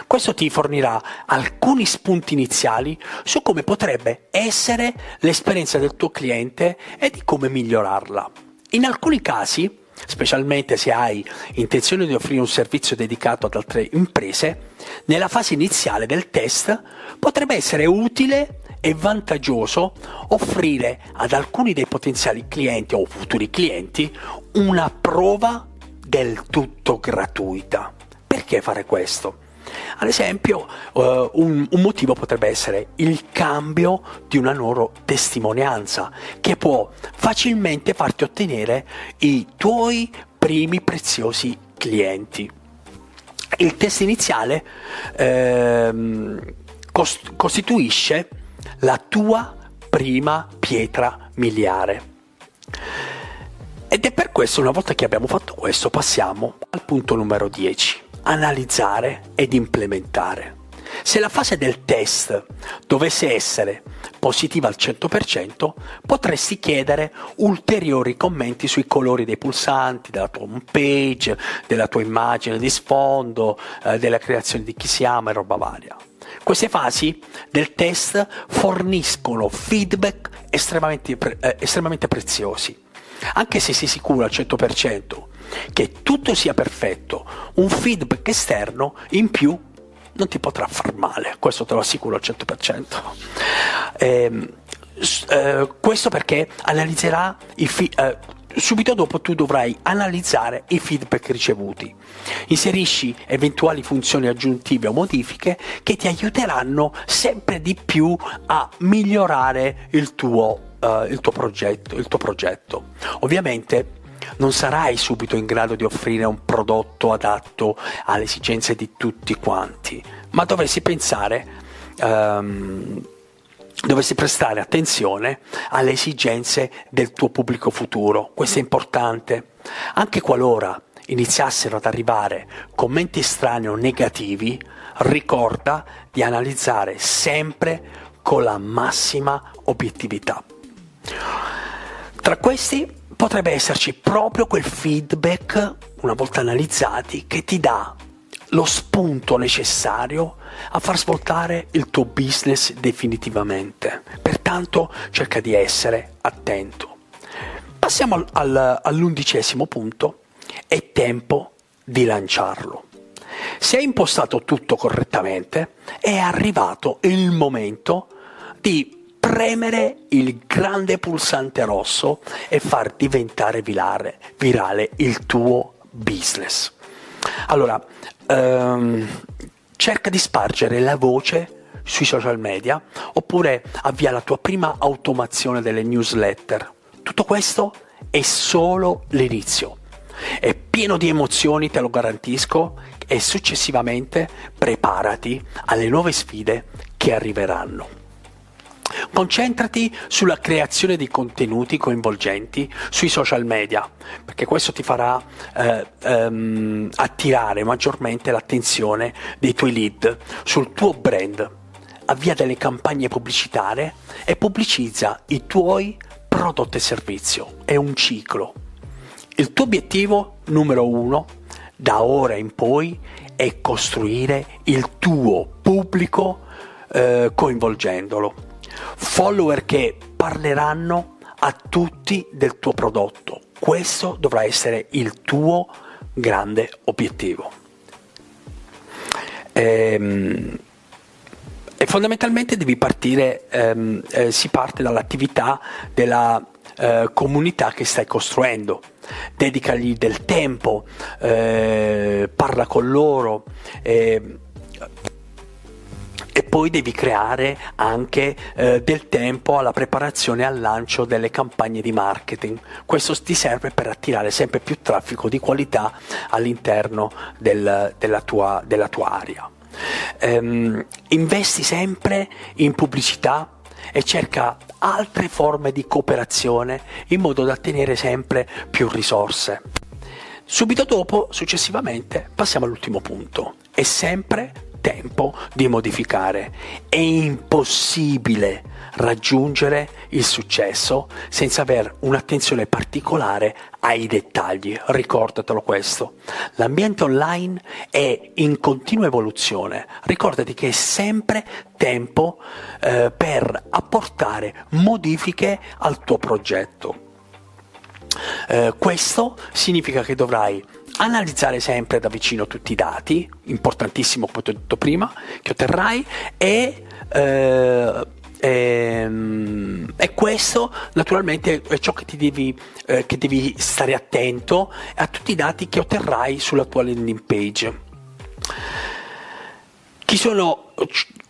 Questo ti fornirà alcuni spunti iniziali su come potrebbe essere l'esperienza del tuo cliente e di come migliorarla. In alcuni casi, specialmente se hai intenzione di offrire un servizio dedicato ad altre imprese, nella fase iniziale del test potrebbe essere utile e vantaggioso offrire ad alcuni dei potenziali clienti o futuri clienti una prova del tutto gratuita. Perché fare questo? Ad esempio, uh, un, un, motivo potrebbe essere il cambio di una loro testimonianza che può facilmente farti ottenere i tuoi primi preziosi clienti. Il test iniziale ehm, cost- costituisce la tua prima pietra miliare. Ed è per questo, una volta che abbiamo fatto questo, passiamo al punto numero 10 analizzare ed implementare. Se la fase del test dovesse essere positiva al 100%, potresti chiedere ulteriori commenti sui colori dei pulsanti, della tua home page, della tua immagine di sfondo, eh, della creazione di chi si ama e roba varia. Queste fasi del test forniscono feedback estremamente, eh, estremamente preziosi. Anche se sei sicuro al 100% che tutto sia perfetto, un feedback esterno in più non ti potrà far male, questo te lo assicuro al 100%. Eh, eh, questo perché analizzerà i eh, subito dopo tu dovrai analizzare i feedback ricevuti. Inserisci eventuali funzioni aggiuntive o modifiche che ti aiuteranno sempre di più a migliorare il tuo, uh, il tuo, progetto, il tuo progetto. Ovviamente non sarai subito in grado di offrire un prodotto adatto alle esigenze di tutti quanti, ma dovresti pensare, um, dovresti prestare attenzione alle esigenze del tuo pubblico futuro. Questo è importante. Anche qualora iniziassero ad arrivare commenti strani o negativi, ricorda di analizzare sempre con la massima obiettività. Tra questi potrebbe esserci proprio quel feedback, una volta analizzati, che ti dà lo spunto necessario a far svoltare il tuo business definitivamente. Pertanto cerca di essere attento. Passiamo al, al, all'undicesimo punto, è tempo di lanciarlo. Se hai impostato tutto correttamente, è arrivato il momento di premere il grande pulsante rosso e far diventare virale, virale il tuo business. Allora, ehm, cerca di spargere la voce sui social media oppure avvia la tua prima automazione delle newsletter. Tutto questo è solo l'inizio. È pieno di emozioni, te lo garantisco, e successivamente preparati alle nuove sfide che arriveranno. Concentrati sulla creazione di contenuti coinvolgenti sui social media, perché questo ti farà eh, ehm, attirare maggiormente l'attenzione dei tuoi lead sul tuo brand. Avvia delle campagne pubblicitarie e pubblicizza i tuoi prodotti e servizi. È un ciclo. Il tuo obiettivo numero uno, da ora in poi, è costruire il tuo pubblico eh, coinvolgendolo follower che parleranno a tutti del tuo prodotto. Questo dovrà essere il tuo grande obiettivo. Ehm, e fondamentalmente devi partire, ehm, eh, si parte dall'attività della eh, comunità che stai costruendo. Dedicagli del tempo, eh, parla con loro, eh, e poi devi creare anche eh, del tempo alla preparazione e al lancio delle campagne di marketing. Questo ti serve per attirare sempre più traffico di qualità all'interno del, della, tua, della, tua, area. Ehm, investi sempre in pubblicità e cerca altre forme di cooperazione in modo da ottenere sempre più risorse. Subito dopo, successivamente, passiamo all'ultimo punto. È sempre tempo di modificare. È impossibile raggiungere il successo senza avere un'attenzione particolare ai dettagli. Ricordatelo questo. L'ambiente online è in continua evoluzione. Ricordati che è sempre tempo eh, per apportare modifiche al tuo progetto. Eh, questo significa che dovrai analizzare sempre da vicino tutti i dati, importantissimo come ti ho detto prima, che otterrai e, eh, ehm, e questo naturalmente è ciò che, devi, eh, che devi stare attento a tutti i dati che otterrai sulla tua landing page. Chi sono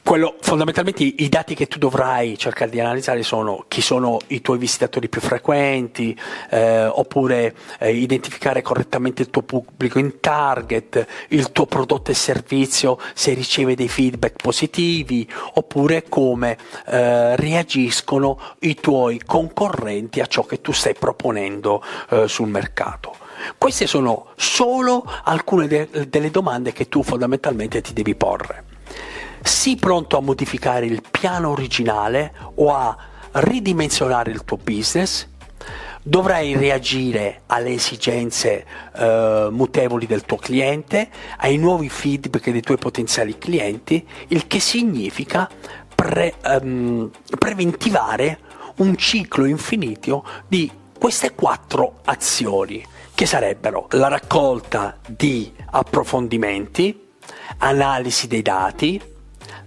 quello, fondamentalmente i dati che tu dovrai cercare di analizzare sono chi sono i tuoi visitatori più frequenti, eh, oppure eh, identificare correttamente il tuo pubblico in target, il tuo prodotto e servizio se riceve dei feedback positivi, oppure come eh, reagiscono i tuoi concorrenti a ciò che tu stai proponendo eh, sul mercato. Queste sono solo alcune de- delle domande che tu fondamentalmente ti devi porre. Sii pronto a modificare il piano originale o a ridimensionare il tuo business, dovrai reagire alle esigenze eh, mutevoli del tuo cliente, ai nuovi feedback dei tuoi potenziali clienti, il che significa pre, um, preventivare un ciclo infinito di queste quattro azioni, che sarebbero la raccolta di approfondimenti, analisi dei dati,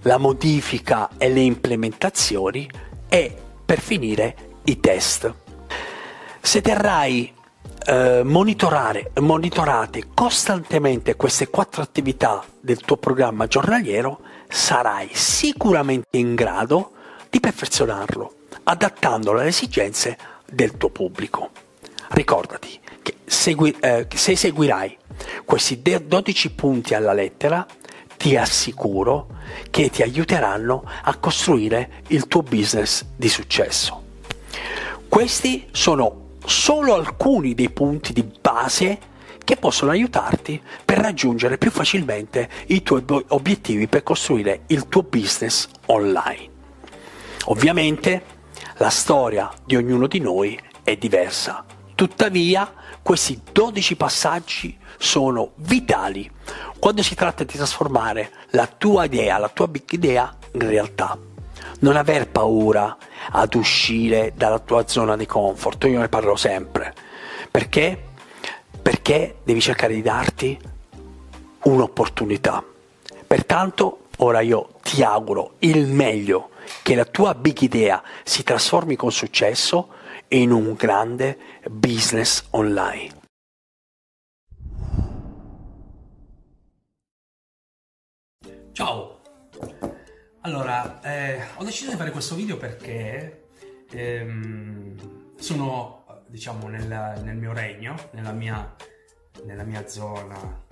la modifica e le implementazioni e per finire i test. Se terrai eh, monitorare, monitorate costantemente queste quattro attività del tuo programma giornaliero, sarai sicuramente in grado di perfezionarlo, adattandolo alle esigenze del tuo pubblico. Ricordati che segui, eh, se seguirai questi 12 punti alla lettera, ti assicuro che ti aiuteranno a costruire il tuo business di successo. Questi sono solo alcuni dei punti di base che possono aiutarti per raggiungere più facilmente i tuoi obiettivi per costruire il tuo business online. Ovviamente la storia di ognuno di noi è diversa. Tuttavia, questi 12 passaggi sono vitali quando si tratta di trasformare la tua idea, la tua big idea in realtà. Non aver paura ad uscire dalla tua zona di comfort, io ne parlo sempre. Perché? Perché devi cercare di darti un'opportunità. Pertanto, ora io ti auguro il meglio, che la tua big idea si trasformi con successo in un grande business online. Ciao! Allora, eh, ho deciso di fare questo video perché ehm, sono, diciamo, nel, nel, mio regno, nella mia, nella mia zona,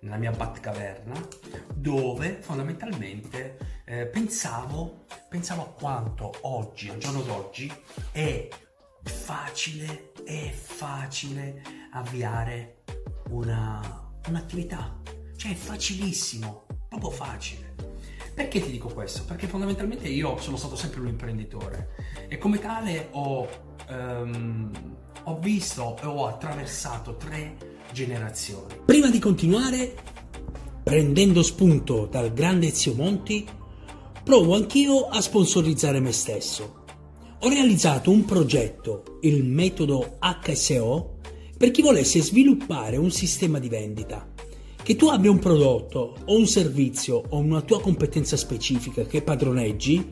nella mia Batcaverna, dove fondamentalmente eh, pensavo, pensavo a quanto oggi, al giorno d'oggi, è facile, è facile avviare una, un'attività. Cioè è facilissimo, proprio facile. Perché ti dico questo? Perché fondamentalmente io sono stato sempre un imprenditore e come tale ho, um, ho visto e ho attraversato tre generazioni. Prima di continuare, prendendo spunto dal grande zio Monti, provo anch'io a sponsorizzare me stesso ho realizzato un progetto, il metodo HSO, per chi volesse sviluppare un sistema di vendita. Che tu abbia un prodotto o un servizio o una tua competenza specifica che padroneggi,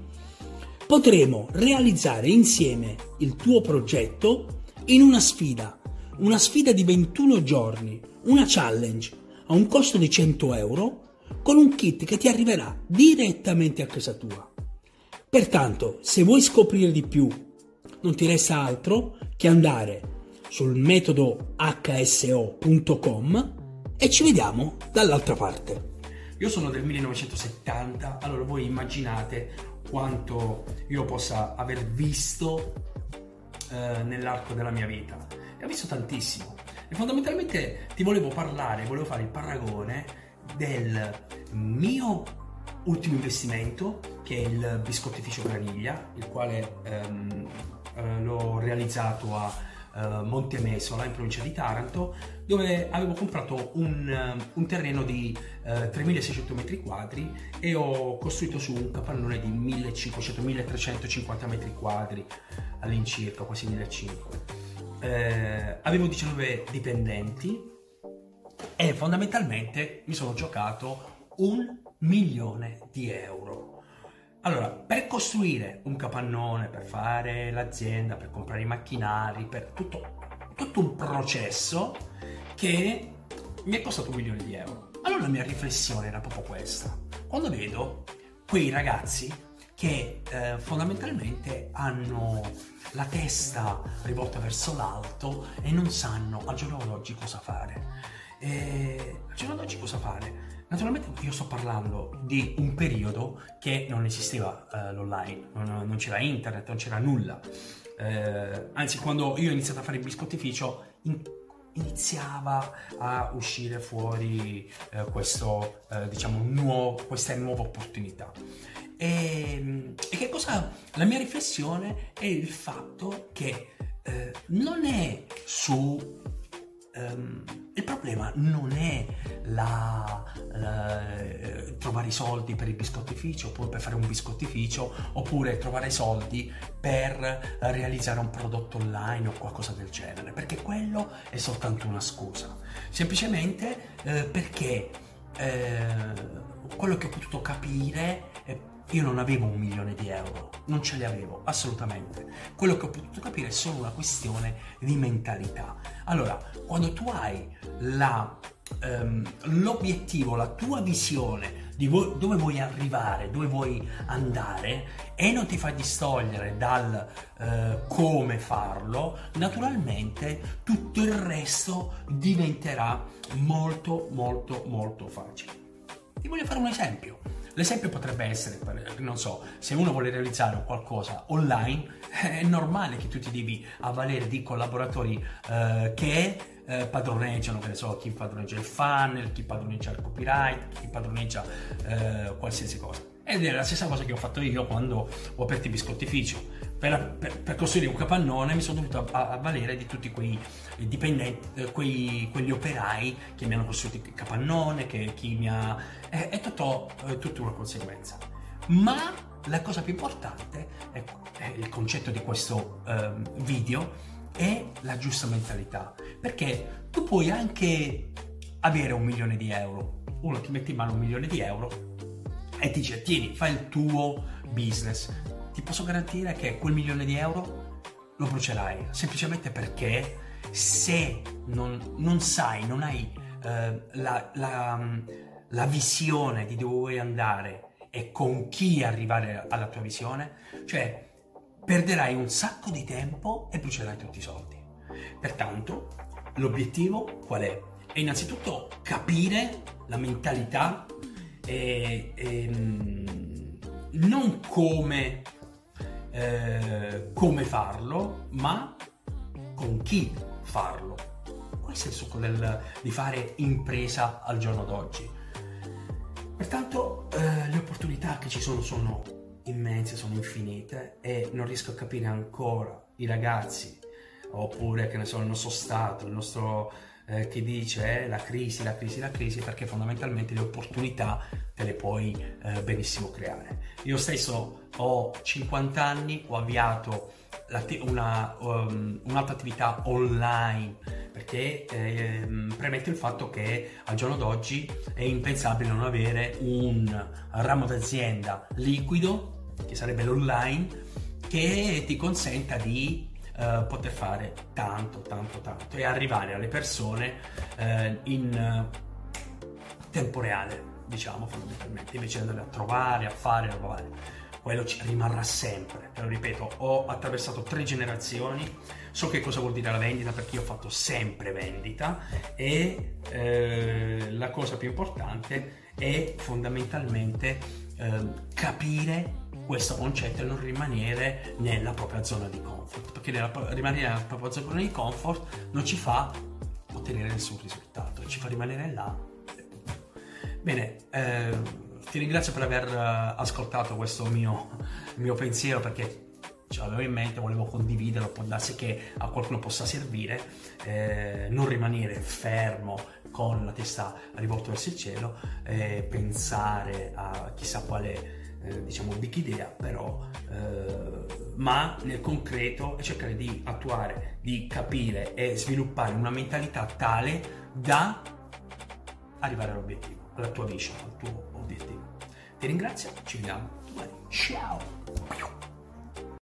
potremo realizzare insieme il tuo progetto in una sfida, una sfida di 21 giorni, una challenge a un costo di 100 euro con un kit che ti arriverà direttamente a casa tua. Pertanto, se vuoi scoprire di più, non ti resta altro che andare sul metodo hso.com e ci vediamo dall'altra parte. Io sono del 1970, allora voi immaginate quanto io possa aver visto eh, nell'arco della mia vita. E ho visto tantissimo. E fondamentalmente ti volevo parlare, volevo fare il paragone del mio ultimo investimento che è il biscottificio Graniglia, il quale ehm, eh, l'ho realizzato a eh, Montemesola in provincia di Taranto, dove avevo comprato un, eh, un terreno di eh, 3600 metri quadri e ho costruito su un capannone di 1500-1350 metri quadri all'incirca, quasi 1500. Eh, avevo 19 dipendenti e fondamentalmente mi sono giocato un milione di euro. Allora, per costruire un capannone, per fare l'azienda, per comprare i macchinari, per tutto, tutto un processo che mi è costato un milione di euro. Allora la mia riflessione era proprio questa. Quando vedo quei ragazzi che eh, fondamentalmente hanno la testa rivolta verso l'alto e non sanno al giorno d'oggi cosa fare. E al giorno d'oggi cosa fare? Naturalmente io sto parlando di un periodo che non esisteva uh, l'online, non, non, c'era internet, non c'era nulla. Uh, anzi, quando io ho iniziato a fare il biscottificio, in, iniziava a uscire fuori uh, questo, diciamo, nuovo, questa nuova opportunità. E, e, che cosa? La mia riflessione è il fatto che non è su um, il problema non è la, la, eh, trovare i soldi per il biscottificio oppure per fare un biscottificio oppure trovare i soldi per realizzare un prodotto online o qualcosa del genere perché quello è soltanto una scusa. Semplicemente eh, perché eh, quello che ho potuto capire è io non avevo un milione di euro, non ce li avevo assolutamente. Quello che ho potuto capire è solo una questione di mentalità. Allora, quando tu hai la, um, l'obiettivo, la tua visione di vo- dove vuoi arrivare, dove vuoi andare e non ti fai distogliere dal uh, come farlo, naturalmente tutto il resto diventerà molto molto molto facile. Ti voglio fare un esempio. L'esempio potrebbe essere, non so, se uno vuole realizzare qualcosa online, è normale che tu ti devi avvalere di collaboratori eh, che eh, padroneggiano, che ne so, chi padroneggia il funnel, chi padroneggia il copyright, chi padroneggia eh, qualsiasi cosa. Ed è la stessa cosa che ho fatto io quando ho aperto il biscottificio. Per, per, per, costruire un capannone mi sono dovuto avvalere di tutti quei dipendenti, eh, quei, quegli operai che mi hanno costruito il capannone, che chi mi ha... è, è, tutto, è tutta una conseguenza. Ma la cosa più importante, è, è il concetto di questo eh, video, è la giusta mentalità. Perché tu puoi anche avere un milione di euro, uno ti mette in mano un milione di euro e ti dice tieni, fai il tuo business, ti posso garantire che quel milione di euro lo brucerai, semplicemente perché se non, non sai, non hai eh, la, la, la visione di dove vuoi andare e con chi arrivare alla tua visione, cioè perderai un sacco di tempo e brucerai tutti i soldi. Pertanto, l'obiettivo qual è? È innanzitutto capire la mentalità e, e non come eh, come farlo, ma con chi farlo. Questo è il succo del, di fare impresa al giorno d'oggi. Pertanto eh, le opportunità che ci sono sono immense, sono infinite e non riesco a capire ancora i ragazzi oppure che ne so il nostro Stato, il nostro eh, che dice eh, la crisi, la crisi, la crisi, perché fondamentalmente le opportunità te le puoi eh, benissimo creare. Io stesso ho 50 anni, ho avviato una, um, un'altra attività online perché eh, premette il fatto che al giorno d'oggi è impensabile non avere un ramo d'azienda liquido, che sarebbe l'online, che ti consenta di eh, poter fare tanto, tanto, tanto e arrivare alle persone eh, in tempo reale, diciamo fondamentalmente, invece di andare a trovare, a fare, a provare. Quello ci rimarrà sempre, te lo ripeto, ho attraversato tre generazioni, so che cosa vuol dire la vendita perché io ho fatto sempre vendita e eh, la cosa più importante è fondamentalmente eh, capire questo concetto e non rimanere nella propria zona di comfort, perché nella, rimanere nella propria zona di comfort non ci fa ottenere nessun risultato, ci fa rimanere là. Bene, eh, ti ringrazio per aver eh, ascoltato questo mio, mio pensiero perché ce l'avevo in mente, volevo condividerlo, può darsi che a qualcuno possa servire, eh, non rimanere fermo con la testa rivolta verso il cielo, eh, pensare a chissà quale eh, diciamo big idea, però eh, ma nel concreto cercare di attuare, di capire e sviluppare una mentalità tale da arrivare all'obiettivo, alla tua vision, al tuo obiettivo. Ti ringrazio, ci vediamo domani. Ciao!